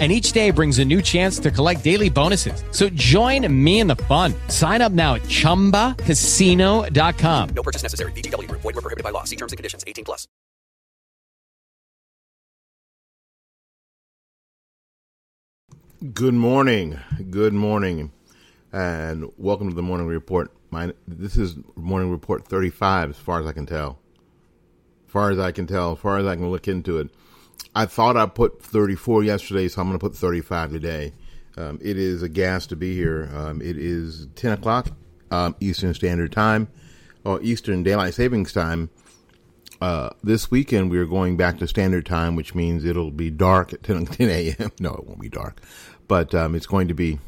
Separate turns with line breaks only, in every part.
and each day brings a new chance to collect daily bonuses. So join me in the fun. Sign up now at ChumbaCasino.com.
No purchase necessary. VGW. Void were prohibited by law. See terms and conditions. 18 plus.
Good morning. Good morning. And welcome to the Morning Report. My, this is Morning Report 35 as far as I can tell. As far as I can tell, as far as I can look into it. I thought I put 34 yesterday, so I'm going to put 35 today. Um, it is a gas to be here. Um, it is 10 o'clock um, Eastern Standard Time, or Eastern Daylight Savings Time. Uh, this weekend, we are going back to Standard Time, which means it'll be dark at 10, 10 a.m. No, it won't be dark, but um, it's going to be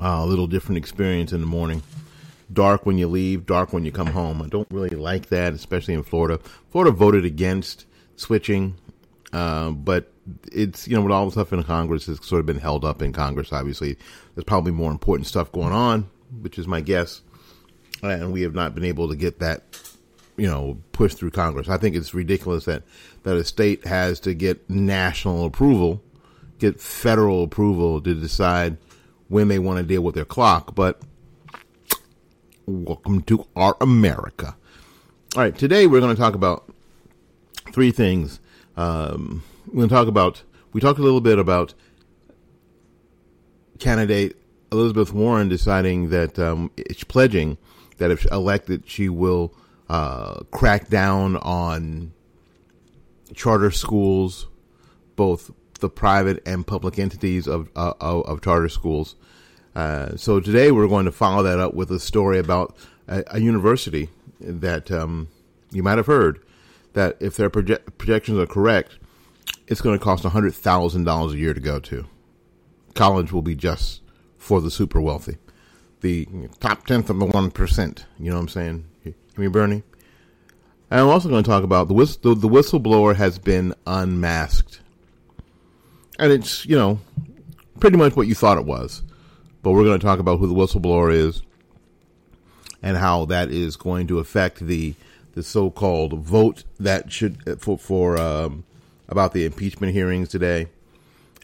uh, a little different experience in the morning. Dark when you leave, dark when you come home. I don't really like that, especially in Florida. Florida voted against switching uh, but it's you know with all the stuff in Congress has sort of been held up in Congress. Obviously, there's probably more important stuff going on, which is my guess, and we have not been able to get that you know pushed through Congress. I think it's ridiculous that that a state has to get national approval, get federal approval to decide when they want to deal with their clock. But welcome to our America. All right, today we're going to talk about three things um, we're going to talk about, we talked a little bit about candidate Elizabeth Warren deciding that um, it's pledging that if elected, she will uh, crack down on charter schools, both the private and public entities of uh, of, of, charter schools. Uh, so today we're going to follow that up with a story about a, a university that um, you might have heard that if their proje- projections are correct, it's going to cost $100,000 a year to go to. College will be just for the super wealthy. The top tenth of the 1%. You know what I'm saying? Hear me, Bernie? And I'm also going to talk about the, whist- the, the whistleblower has been unmasked. And it's, you know, pretty much what you thought it was. But we're going to talk about who the whistleblower is and how that is going to affect the the so-called vote that should for for um, about the impeachment hearings today,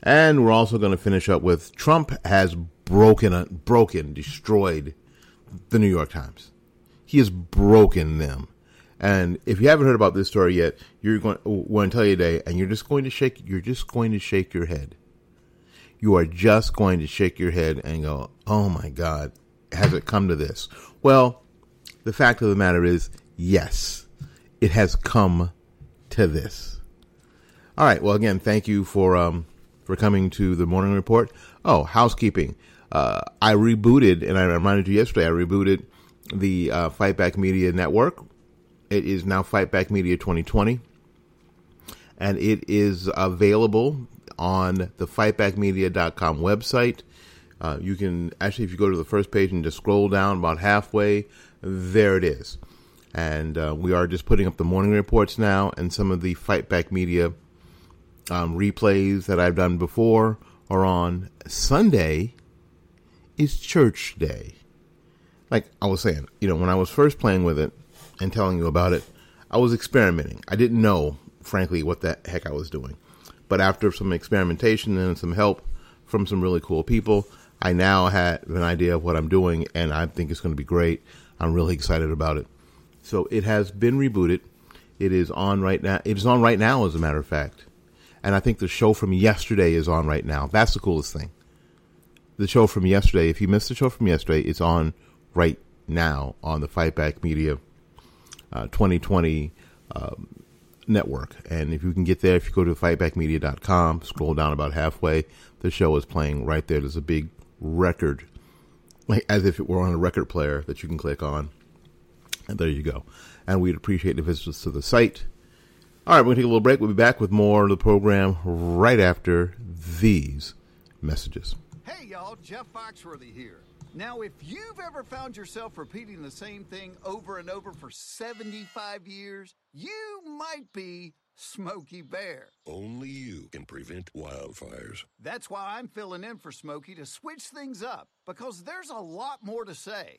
and we're also going to finish up with Trump has broken broken destroyed the New York Times. He has broken them. And if you haven't heard about this story yet, you're going want to tell you today, and you're just going to shake. You're just going to shake your head. You are just going to shake your head and go, "Oh my God, has it come to this?" Well, the fact of the matter is, yes, it has come to this. All right. Well, again, thank you for um, for coming to the morning report. Oh, housekeeping. Uh, I rebooted, and I reminded you yesterday. I rebooted the uh, Fight Back Media Network. It is now Fight Back Media 2020, and it is available on the fightbackmedia.com website. Uh, you can actually, if you go to the first page and just scroll down about halfway, there it is. And uh, we are just putting up the morning reports now and some of the Fight Back Media um, replays that I've done before are on Sunday is church day. Like I was saying, you know, when I was first playing with it and telling you about it, I was experimenting. I didn't know, frankly, what the heck I was doing. But after some experimentation and some help from some really cool people, I now had an idea of what I'm doing, and I think it's going to be great. I'm really excited about it. So it has been rebooted. It is on right now. It is on right now, as a matter of fact. And I think the show from yesterday is on right now. That's the coolest thing. The show from yesterday, if you missed the show from yesterday, it's on right now on the Fight Back Media uh, 2020 um, network. And if you can get there, if you go to fightbackmedia.com, scroll down about halfway, the show is playing right there. There's a big record, like as if it were on a record player that you can click on and there you go. And we'd appreciate the visitors to the site. All right, we're going to take a little break. We'll be back with more of the program right after these messages.
Hey, y'all, Jeff Foxworthy here. Now, if you've ever found yourself repeating the same thing over and over for 75 years, you might be Smokey Bear.
Only you can prevent wildfires.
That's why I'm filling in for Smokey to switch things up, because there's a lot more to say.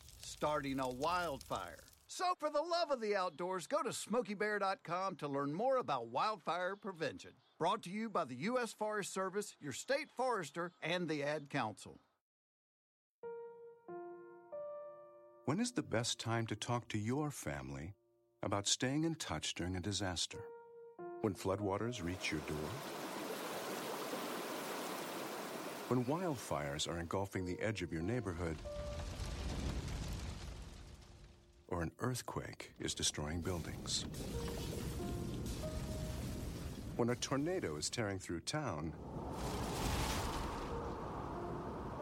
starting a wildfire. So, for the love of the outdoors, go to smokeybear.com to learn more about wildfire prevention. Brought to you by the U.S. Forest Service, your state forester, and the Ad Council.
When is the best time to talk to your family about staying in touch during a disaster? When floodwaters reach your door? When wildfires are engulfing the edge of your neighborhood? An earthquake is destroying buildings? When a tornado is tearing through town?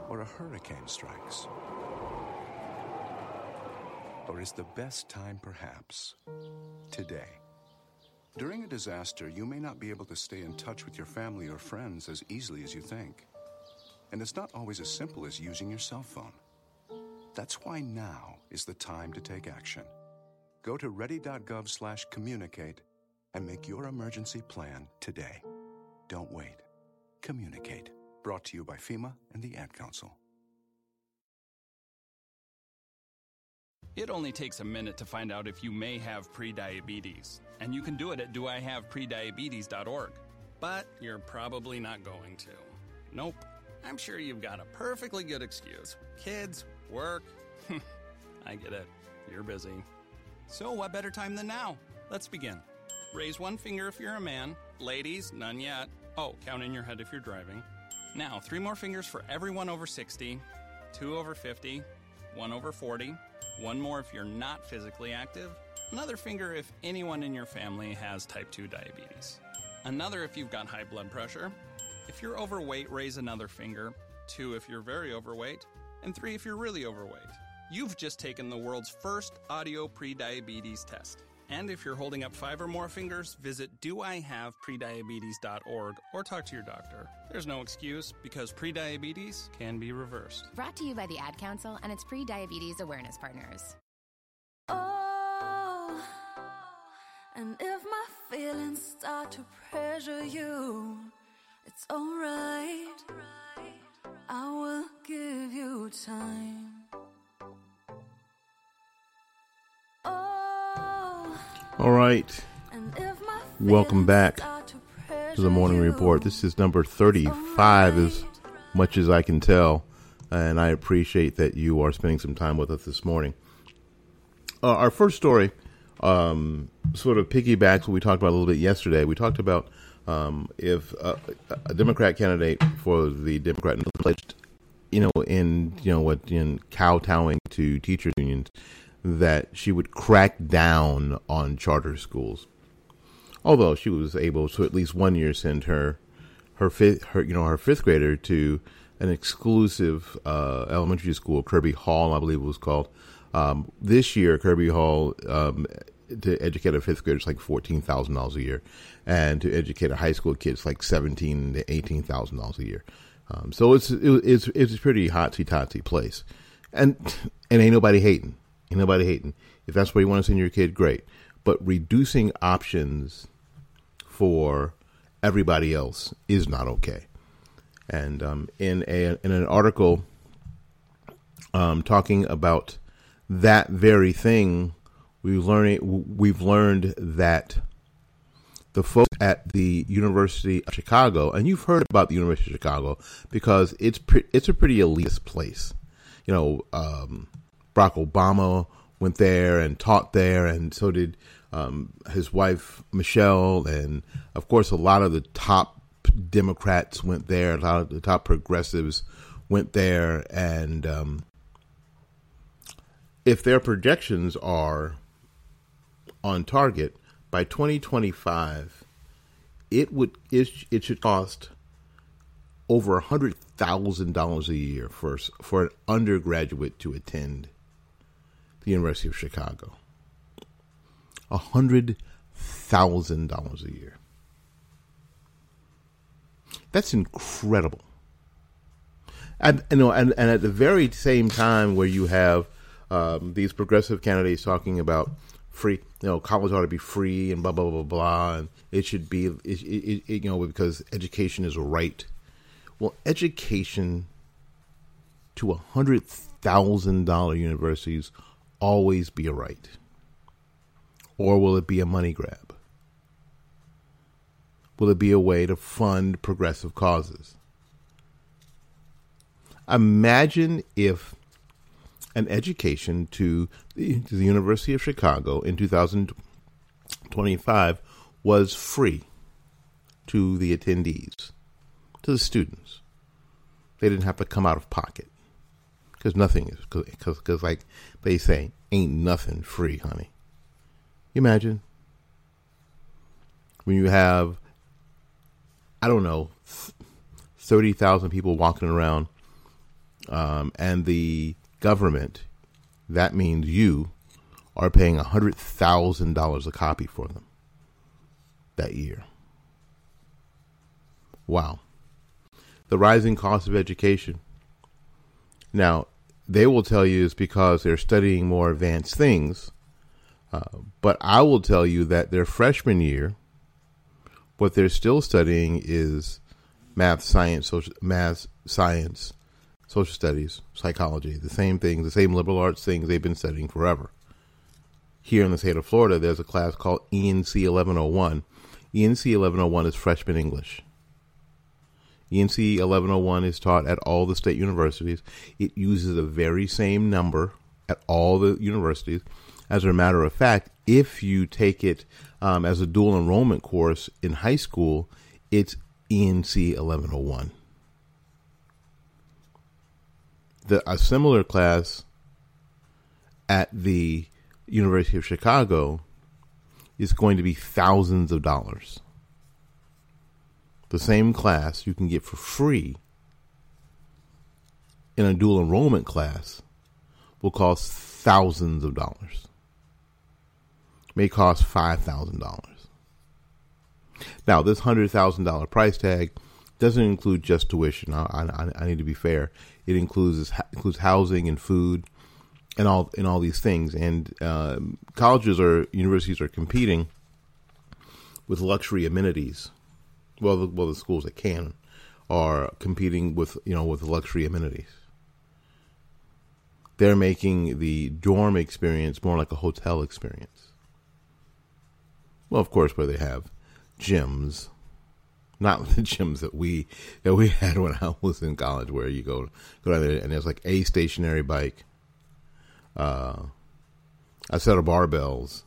Or a hurricane strikes? Or is the best time perhaps today? During a disaster, you may not be able to stay in touch with your family or friends as easily as you think. And it's not always as simple as using your cell phone. That's why now is the time to take action. Go to ready.gov/communicate and make your emergency plan today. Don't wait. Communicate. Brought to you by FEMA and the Ad Council.
It only takes a minute to find out if you may have prediabetes, and you can do it at doihaveprediabetes.org. But you're probably not going to. Nope. I'm sure you've got a perfectly good excuse. Kids, work. I get it. You're busy. So, what better time than now? Let's begin. Raise one finger if you're a man. Ladies, none yet. Oh, count in your head if you're driving. Now, three more fingers for everyone over 60, two over 50, one over 40, one more if you're not physically active, another finger if anyone in your family has type 2 diabetes, another if you've got high blood pressure. If you're overweight, raise another finger, two if you're very overweight, and three if you're really overweight. You've just taken the world's first audio prediabetes test. And if you're holding up five or more fingers, visit doihaveprediabetes.org or talk to your doctor. There's no excuse because prediabetes can be reversed.
Brought to you by the Ad Council and its pre diabetes awareness partners.
Oh, and if my feelings start to pressure you, it's alright. I will give you time. Oh,
All right.
and if my
Welcome back
to
to the morning report. This is number 35, as much as I can tell. And I appreciate that you are spending some time with us this morning. Uh, our first story um, sort of piggybacks what we talked about a little bit yesterday. We talked about um, if uh, a Democrat candidate for the Democrat pledged, you know, in you know what in kowtowing to teachers unions, that she would crack down on charter schools. Although she was able to at least one year send her her fifth her you know her fifth grader to an exclusive uh, elementary school, Kirby Hall, I believe it was called. Um, this year, Kirby Hall um, to educate a fifth grader is like fourteen thousand dollars a year, and to educate a high school kid is like seventeen to eighteen thousand dollars a year. Um, so it's it, it's it's a pretty hotsy totsy place, and and ain't nobody hating, ain't nobody hating. If that's where you want to send your kid, great. But reducing options for everybody else is not okay. And um, in a in an article um, talking about that very thing, we learn we've learned that the folks at the University of Chicago, and you've heard about the University of Chicago because it's pre- it's a pretty elitist place. You know, um, Barack Obama went there and taught there, and so did um, his wife Michelle, and of course, a lot of the top Democrats went there. A lot of the top progressives went there, and um, if their projections are on target by 2025, it would it, it should cost over a hundred thousand dollars a year for for an undergraduate to attend the University of Chicago. A hundred thousand dollars a year. That's incredible. And you know, and, and at the very same time where you have um, these progressive candidates talking about free, you know, college ought to be free and blah blah blah blah, and it should be, it, it, it, you know, because education is a right. Well, education to a hundred thousand dollar universities always be a right, or will it be a money grab? Will it be a way to fund progressive causes? Imagine if an education to the, to the University of Chicago in 2025 was free to the attendees, to the students. They didn't have to come out of pocket because nothing is because like they say, ain't nothing free, honey. You imagine when you have I don't know thirty thousand people walking around um, and the government, that means you, are paying $100,000 a copy for them that year. Wow. The rising cost of education. Now, they will tell you it's because they're studying more advanced things. Uh, but I will tell you that their freshman year, what they're still studying is math, science, social, math, science, social studies, psychology, the same things, the same liberal arts things they've been studying forever. Here in the state of Florida, there's a class called ENC 1101. ENC 1101 is freshman English. ENC 1101 is taught at all the state universities. It uses the very same number at all the universities. As a matter of fact, if you take it um, as a dual enrollment course in high school, it's ENC 1101 the a similar class at the University of Chicago is going to be thousands of dollars. The same class you can get for free in a dual enrollment class will cost thousands of dollars. May cost five thousand dollars. Now, this hundred thousand dollar price tag doesn't include just tuition. I, I, I, need to be fair. It includes includes housing and food, and all and all these things. And uh, colleges or universities are competing with luxury amenities. Well, the, well, the schools that can are competing with you know with luxury amenities. They're making the dorm experience more like a hotel experience. Well, of course, where they have gyms not the gyms that we that we had when I was in college, where you go go down there and there's like a stationary bike, uh, a set of barbells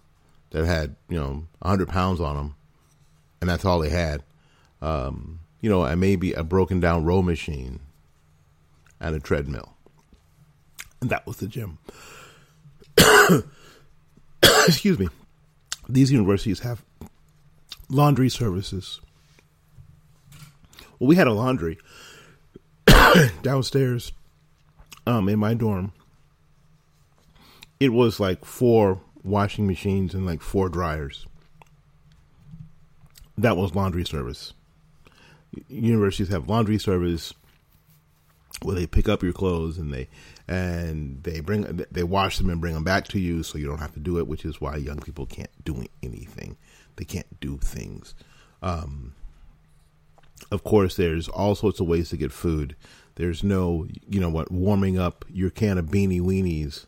that had you know hundred pounds on them, and that's all they had. Um, you know, and maybe a broken down row machine and a treadmill, and that was the gym. Excuse me. These universities have laundry services well, we had a laundry downstairs um, in my dorm. It was like four washing machines and like four dryers. That was laundry service. Universities have laundry service where they pick up your clothes and they and they bring they wash them and bring them back to you so you don't have to do it which is why young people can't do anything they can't do things um, of course, there's all sorts of ways to get food. There's no, you know what, warming up your can of beanie weenies,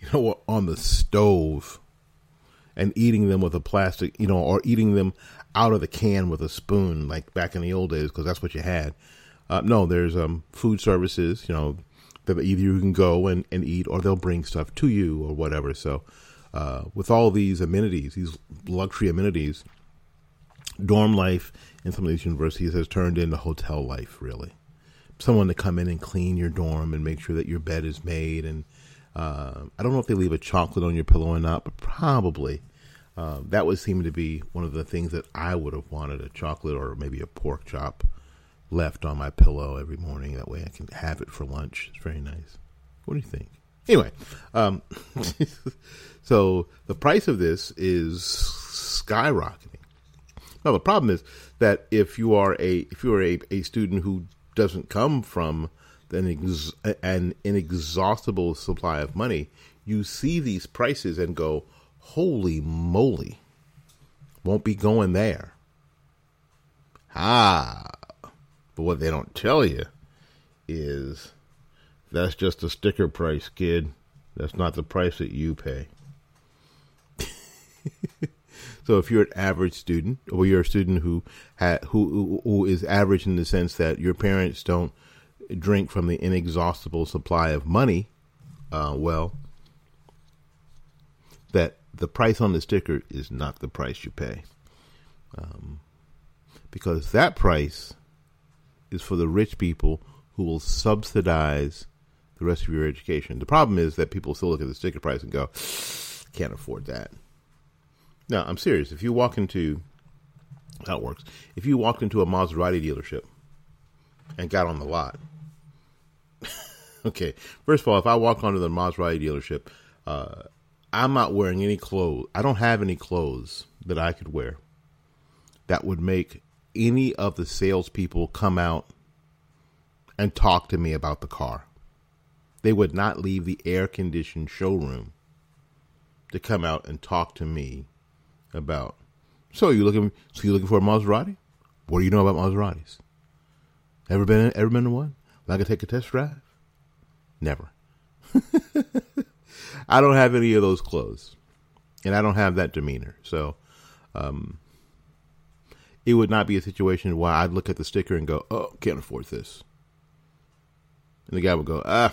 you know, on the stove and eating them with a plastic, you know, or eating them out of the can with a spoon, like back in the old days, because that's what you had. Uh, no, there's um, food services, you know, that either you can go and, and eat or they'll bring stuff to you or whatever. So, uh, with all these amenities, these luxury amenities, dorm life in some of these universities has turned into hotel life, really. Someone to come in and clean your dorm and make sure that your bed is made and Uh, I don't know if they leave a chocolate on your pillow or not, but probably. Uh, that would seem to be one of the things that I would have wanted a chocolate or maybe a pork chop left on my pillow every morning. That way I can have it for lunch. It's very nice. What do you think? Anyway, um, so the price of this is skyrocketing. Now the problem is that if you are a if you are a, a student who doesn't come from an, ex, an inexhaustible supply of money, you see these prices and go, "Holy moly!" Won't be going there. Ah, but what they don't tell you is that's just a sticker price, kid. That's not the price that you pay. so if you're an average student, or you're a student who ha- who who is average in the sense that your parents don't drink from the inexhaustible supply of money, uh, well, that the price on the sticker is not the price you pay, um, because that price is for the rich people who will subsidize the rest of your education. The problem is that people still look at the sticker price and go, can't afford that. Now, I'm serious. If you walk into it works, if you walked into a Maserati dealership and got on the lot, okay, first of all, if I walk onto the Maserati dealership, uh, I'm not wearing any clothes. I don't have any clothes that I could wear that would make any of the salespeople come out and talk to me about the car. They would not leave the air conditioned showroom to come out and talk to me about. So you looking? So you looking for a Maserati? What do you know about Maseratis? Ever been? Ever been to one? Like to take a test drive? Never. I don't have any of those clothes, and I don't have that demeanor. So, um, it would not be a situation where I'd look at the sticker and go, "Oh, can't afford this," and the guy would go, "Ah,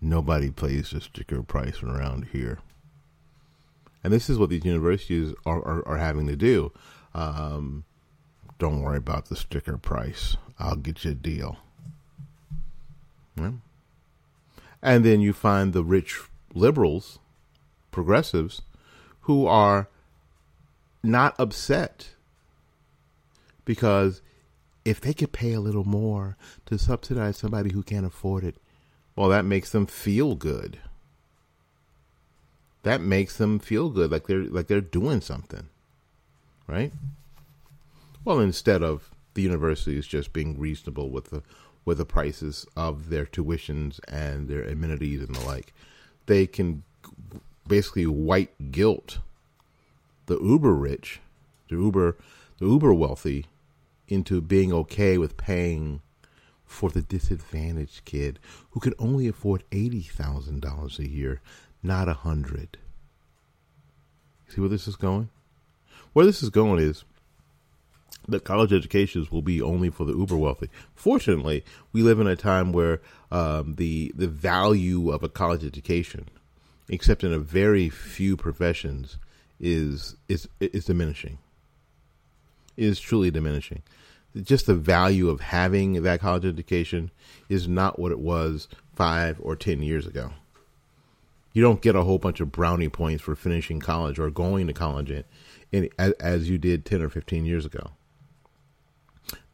nobody plays the sticker price around here." And this is what these universities are, are, are having to do. Um, don't worry about the sticker price. I'll get you a deal. Yeah. And then you find the rich liberals, progressives, who are not upset because if they could pay a little more to subsidize somebody who can't afford it, well, that makes them feel good. That makes them feel good, like they're like they're doing something, right? Well, instead of the universities just being reasonable with the with the prices of their tuitions and their amenities and the like, they can basically white guilt the uber rich, the uber the uber wealthy into being okay with paying for the disadvantaged kid who can only afford $80,000 a year, not a hundred. See where this is going? Where this is going is that college educations will be only for the uber wealthy. Fortunately, we live in a time where um, the the value of a college education, except in a very few professions, is is is diminishing. Is truly diminishing. Just the value of having that college education is not what it was five or ten years ago. You don't get a whole bunch of brownie points for finishing college or going to college in, in as, as you did ten or fifteen years ago.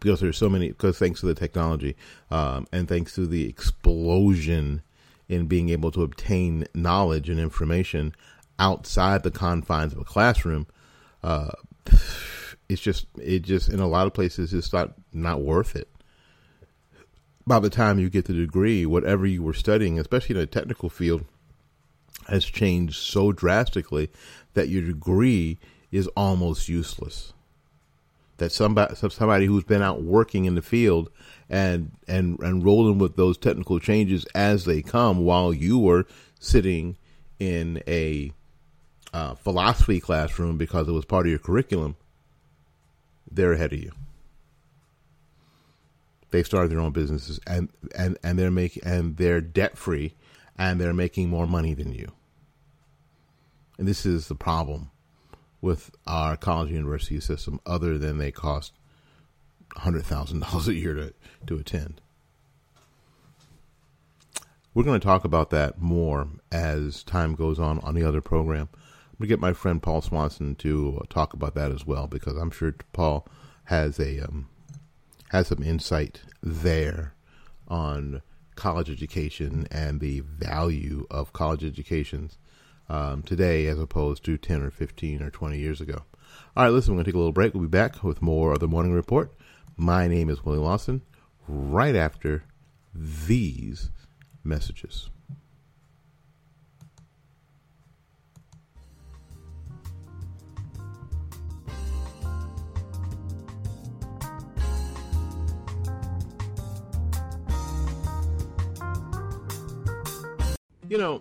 Because there's so many because thanks to the technology um, and thanks to the explosion in being able to obtain knowledge and information outside the confines of a classroom uh, it's just it just in a lot of places it's not not worth it. By the time you get the degree whatever you were studying especially in a technical field has changed so drastically that your degree is almost useless. That somebody somebody who's been out working in the field and and and rolling with those technical changes as they come while you were sitting in a uh, philosophy classroom because it was part of your curriculum they're ahead of you. They've started their own businesses and and and they're making and they're debt free and they're making more money than you and this is the problem with our college university system other than they cost $100,000 a year to, to attend. We're going to talk about that more as time goes on on the other program. I'm going to get my friend Paul Swanson to uh, talk about that as well because I'm sure Paul has a um, has some insight there on college education and the value of college educations um, today as opposed to 10 or 15 or 20 years ago. All right, listen, we're going to take a little break. We'll be back with more of the morning report. My name is Willie Lawson, right after these messages. You know,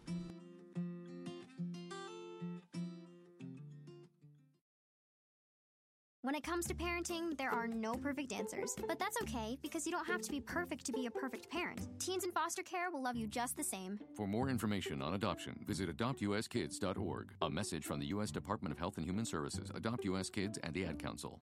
When it comes to parenting, there are no perfect answers. But that's okay because you don't have to be perfect to be a perfect parent. Teens in foster care will love you just the same.
For more information on adoption, visit adoptuskids.org. A message from the U.S. Department of Health and Human Services, Adopt U.S. Kids, and the Ad Council.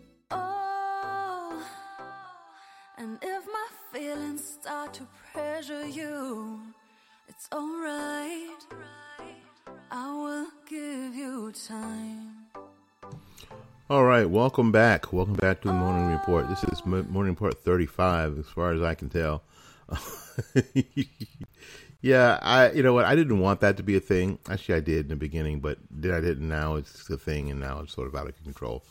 And if my feelings start to pressure you, it's alright. I will give you time.
All right, welcome back. Welcome back to the Morning oh. Report. This is Morning Report 35, as far as I can tell. yeah, I you know what? I didn't want that to be a thing. Actually, I did in the beginning, but did I didn't. Now it's a thing, and now it's sort of out of control.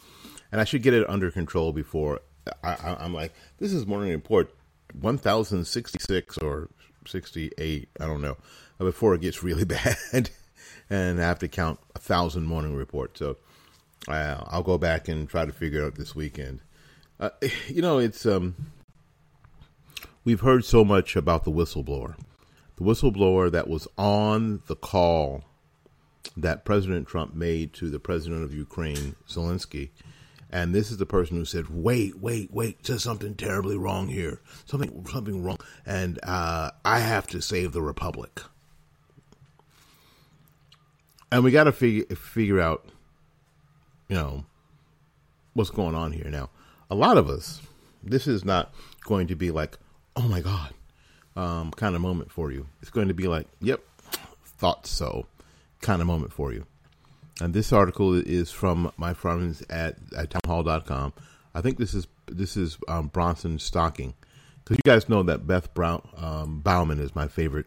And I should get it under control before I, I'm like, this is Morning Report 1066 or 68. I don't know before it gets really bad, and I have to count a thousand Morning Reports. So uh, I'll go back and try to figure it out this weekend. Uh, you know, it's um, we've heard so much about the whistleblower, the whistleblower that was on the call that President Trump made to the president of Ukraine, Zelensky. And this is the person who said, "Wait, wait, wait! There's something terribly wrong here. Something, something wrong, and uh, I have to save the republic." And we got to figure figure out you know, what's going on here. Now, a lot of us, this is not going to be like, oh my God, um, kind of moment for you. It's going to be like, yep, thought so kind of moment for you. And this article is from my friends at, at townhall.com. I think this is this is um, Bronson Stocking because you guys know that Beth Brown um, Baumann is my favorite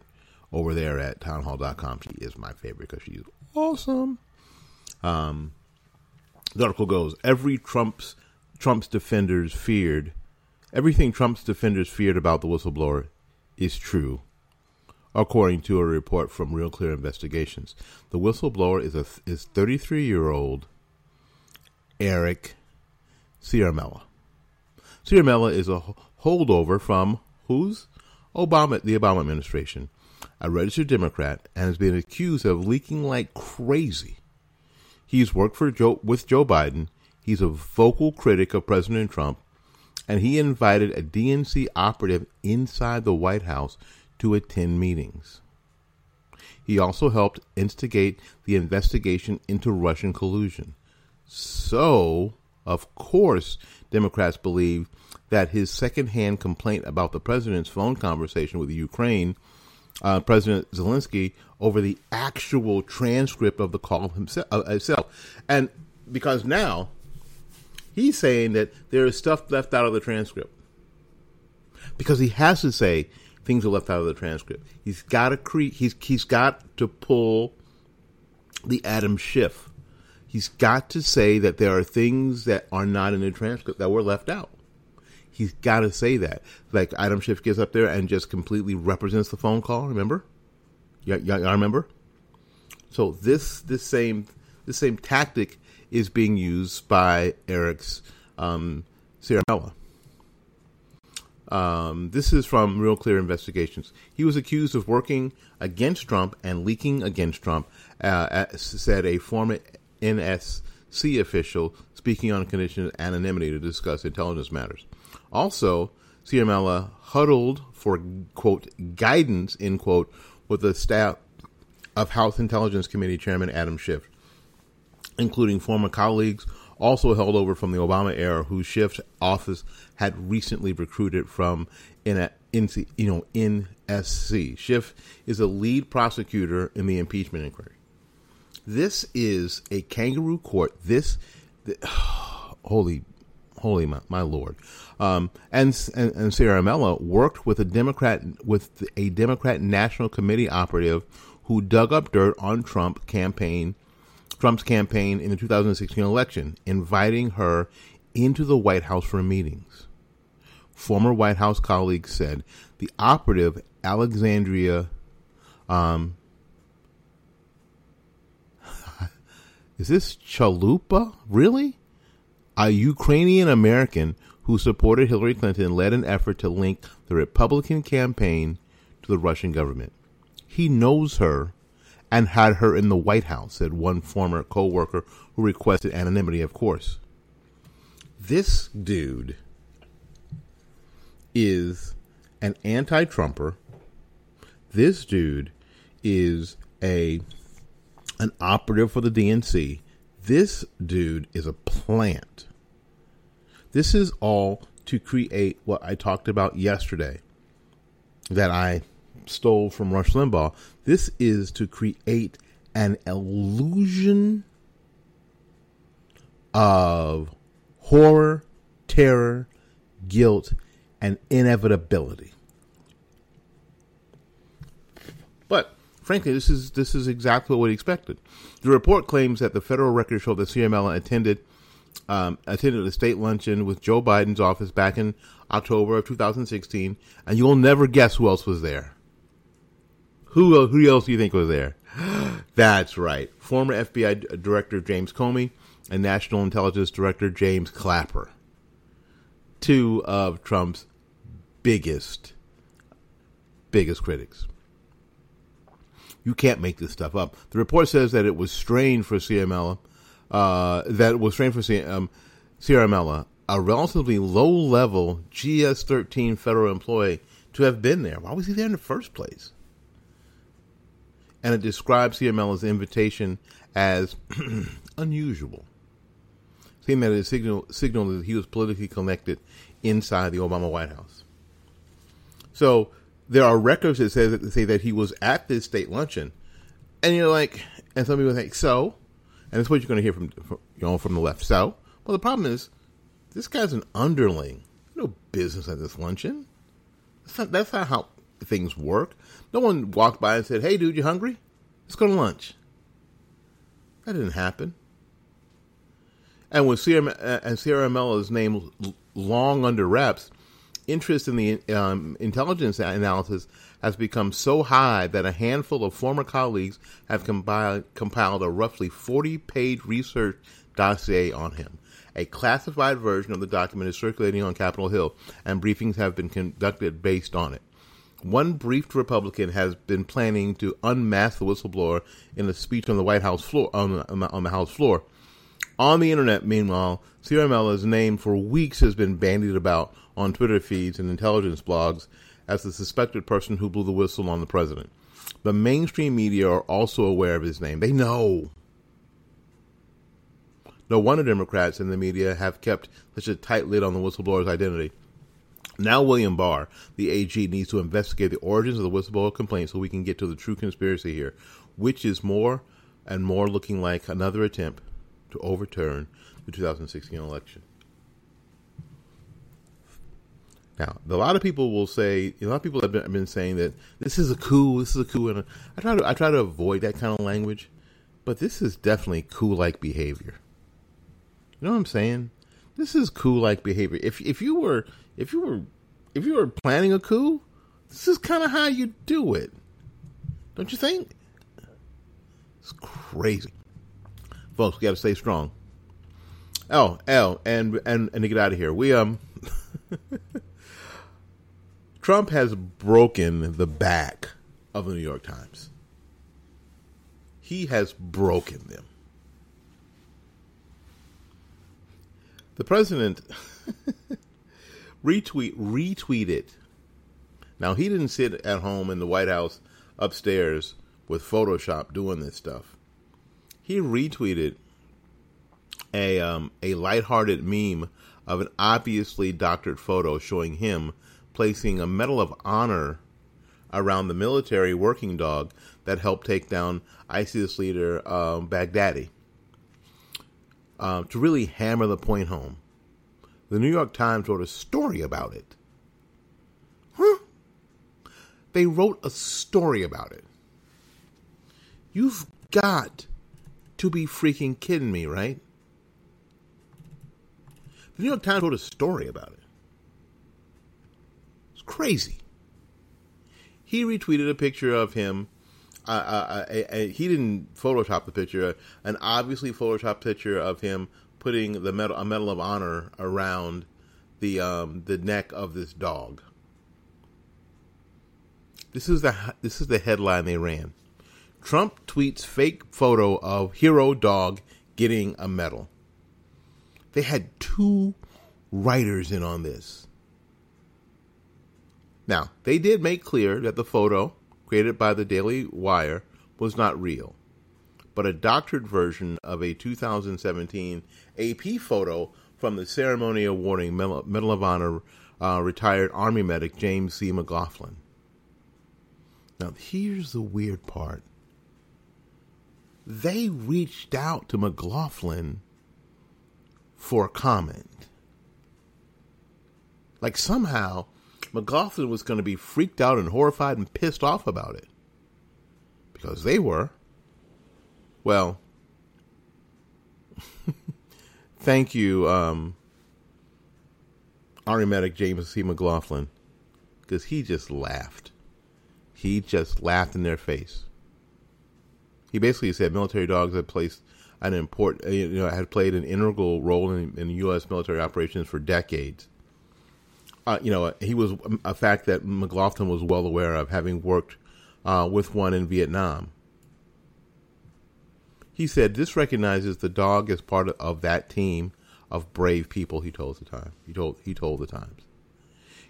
over there at townhall.com. She is my favorite because she's awesome. Um, the article goes: Every Trump's Trump's defenders feared, everything Trump's defenders feared about the whistleblower is true, according to a report from Real Clear Investigations. The whistleblower is a is 33 year old Eric Ciaramella. Ciaramella is a holdover from who's Obama, the Obama administration, a registered Democrat, and has been accused of leaking like crazy He's worked for Joe with Joe Biden. He's a vocal critic of President Trump, and he invited a DNC operative inside the White House to attend meetings. He also helped instigate the investigation into Russian collusion. So, of course, Democrats believe that his secondhand complaint about the president's phone conversation with Ukraine, uh, President Zelensky, over the actual transcript of the call himself, uh, itself. And because now he's saying that there is stuff left out of the transcript. Because he has to say things are left out of the transcript. He's got to create. He's he's got to pull the Adam Schiff. He's got to say that there are things that are not in the transcript that were left out. He's got to say that. Like Adam Schiff gets up there and just completely represents the phone call. Remember? I remember. So this this same this same tactic is being used by Eric's um, Ciaramella. Um, this is from Real Clear Investigations. He was accused of working against Trump and leaking against Trump, uh, said a former NSC official speaking on condition of anonymity to discuss intelligence matters. Also, Ciaramella huddled for, quote, guidance, end quote, with the staff of House Intelligence Committee Chairman Adam Schiff, including former colleagues also held over from the Obama era, whose Schiff office had recently recruited from in a, in, you know NSC. Schiff is a lead prosecutor in the impeachment inquiry. This is a kangaroo court. This, the, holy, holy my, my lord, um, and and, and Ciaramella worked with a Democrat with a Democrat National Committee operative who dug up dirt on Trump campaign Trump's campaign in the 2016 election, inviting her into the White House for meetings. Former White House colleagues said the operative Alexandria um, is this Chalupa really? A Ukrainian American who supported Hillary Clinton led an effort to link the Republican campaign to the Russian government. He knows her and had her in the White House, said one former co worker who requested anonymity, of course. This dude is an anti Trumper. This dude is a an operative for the DNC. This dude is a plant. This is all to create what I talked about yesterday that I stole from Rush Limbaugh. This is to create an illusion of horror, terror, guilt, and inevitability. But frankly, this is this is exactly what we expected. The report claims that the federal records show that Ciaramella attended um, attended a state luncheon with Joe Biden's office back in October of 2016, and you'll never guess who else was there. Who who else do you think was there? That's right. Former FBI Director James Comey and National Intelligence Director James Clapper. Two of Trump's biggest biggest critics. You can't make this stuff up. The report says that it was strained for Ciaramella, uh, that was strained for C- um, Ciaramella, a relatively low-level GS-13 federal employee, to have been there. Why was he there in the first place? And it describes Ciaramella's invitation as unusual, saying that it signal, signaled that he was politically connected inside the Obama White House. So there are records that say that, say that he was at this state luncheon, and you're like, and some people think so, and that's what you're going to hear from, from you know from the left. So, well, the problem is this guy's an underling. No business at this luncheon. That's not, that's not how things work. No one walked by and said, "Hey, dude, you hungry? Let's go to lunch." That didn't happen. And with uh, and Ciaramella's name long under wraps, interest in the um, intelligence analysis has become so high that a handful of former colleagues have compiled, compiled a roughly 40 page research dossier on him. A classified version of the document is circulating on Capitol Hill, and briefings have been conducted based on it. One briefed Republican has been planning to unmask the whistleblower in a speech on the White House floor on the, on the House floor. On the internet, meanwhile, Ciaramella's name for weeks has been bandied about on Twitter feeds and intelligence blogs as the suspected person who blew the whistle on the president. The mainstream media are also aware of his name. They know. No wonder Democrats in the media have kept such a tight lid on the whistleblower's identity. Now, William Barr, the AG, needs to investigate the origins of the whistleblower complaint so we can get to the true conspiracy here, which is more and more looking like another attempt to overturn the 2016 election. Now, a lot of people will say, a lot of people have been, saying that this is a coup, this is a coup, and I try to I try to avoid that kind of language, but this is definitely coup-like behavior. You know what I'm saying? This is coup-like behavior. If if you were if you were if you were planning a coup, this is kind of how you do it, don't you think? It's crazy, folks. We got to stay strong. Oh, L, and and and to get out of here, we um. Trump has broken the back of the New York Times. He has broken them. The president retweet retweet it. Now he didn't sit at home in the White House upstairs with Photoshop doing this stuff. He retweeted a um, a lighthearted meme of an obviously doctored photo showing him placing a Medal of Honor around the military working dog that helped take down ISIS leader um, Baghdadi. Uh, to really hammer the point home, the New York Times wrote a story about it. Huh? They wrote a story about it. You've got to be freaking kidding me, right? The New York Times wrote a story about it It's crazy. He retweeted a picture of him. Uh, uh, uh, he didn't Photoshop the picture. An obviously Photoshop picture of him putting the medal, a medal of honor around the um, the neck of this dog. This is the this is the headline they ran. Trump tweets fake photo of hero dog getting a medal. They had two writers in on this. Now, they did make clear that the photo created by the Daily Wire was not real, but a doctored version of a 2017 AP photo from the ceremony awarding Medal of Honor uh, retired Army medic James C. McLaughlin. Now, here's the weird part. They reached out to McLaughlin for a comment. Like somehow McLaughlin was going to be freaked out and horrified and pissed off about it. Because they were. Well, thank you, um, Army Medic James C. McLaughlin, because he just laughed. He just laughed in their face. He basically said military dogs had placed an important, you know, had played an integral role in, in U.S. military operations for decades uh, you know, he was a fact that McLaughlin was well aware of, having worked uh, with one in Vietnam. He said, "This recognizes the dog as part of that team of brave people." He told the time. He told he told the Times.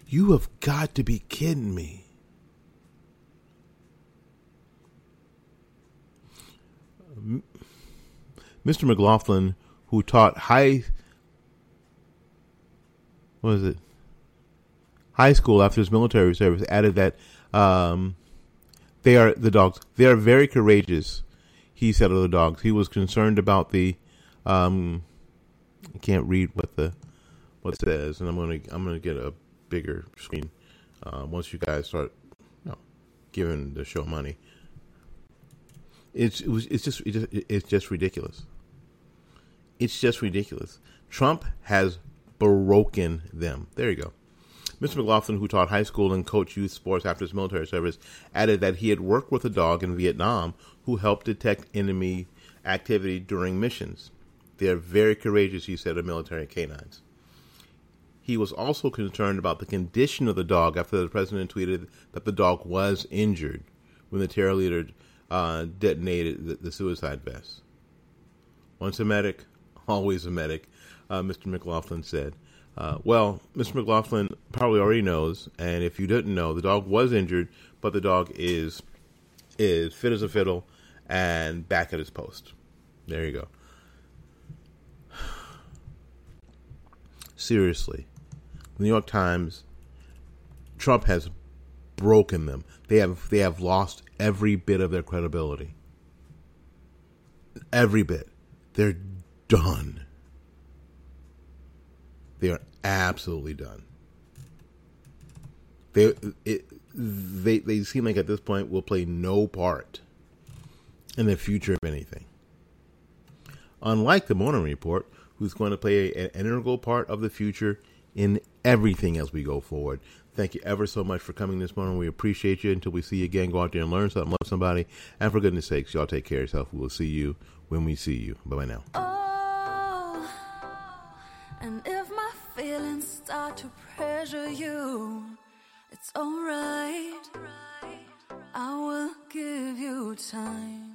You have got to be kidding me. Mr. McLaughlin, who taught high, what is it? high school after his military service added that um, they are the dogs. They are very courageous. He said of the dogs. He was concerned about the. Um, I can't read what the what it says, and I'm gonna I'm gonna get a bigger screen uh, once you guys start you know, giving the show money. It's it was it's just it's just ridiculous. It's just ridiculous. Trump has broken them. There you go. Mr. McLaughlin, who taught high school and coached youth sports after his military service, added that he had worked with a dog in Vietnam who helped detect enemy activity during missions. They are very courageous, he said, of military canines. He was also concerned about the condition of the dog after the president tweeted that the dog was injured when the terror leader uh, detonated the, the, suicide vest. Once a medic, always a medic, uh, Mr. McLaughlin said. Uh, well, Mr. McLaughlin probably already knows, and if you didn't know, the dog was injured, but the dog is is fit as a fiddle and back at his post. There you go. Seriously, the New York Times, Trump has broken them. They have they have lost every bit of their credibility. Every bit. They're done. They are absolutely done. They it, they they seem like at this point will play no part in the future of anything. Unlike the Morning Report, who's going to play an integral part of the future in everything as we go forward. Thank you ever so much for coming this morning. We appreciate you. Until we see you again, go out there and learn something, love somebody. And for goodness sakes, y'all take care of yourself. We will see you when we see you. Bye bye now.
Oh, you, it's alright. I will give you time.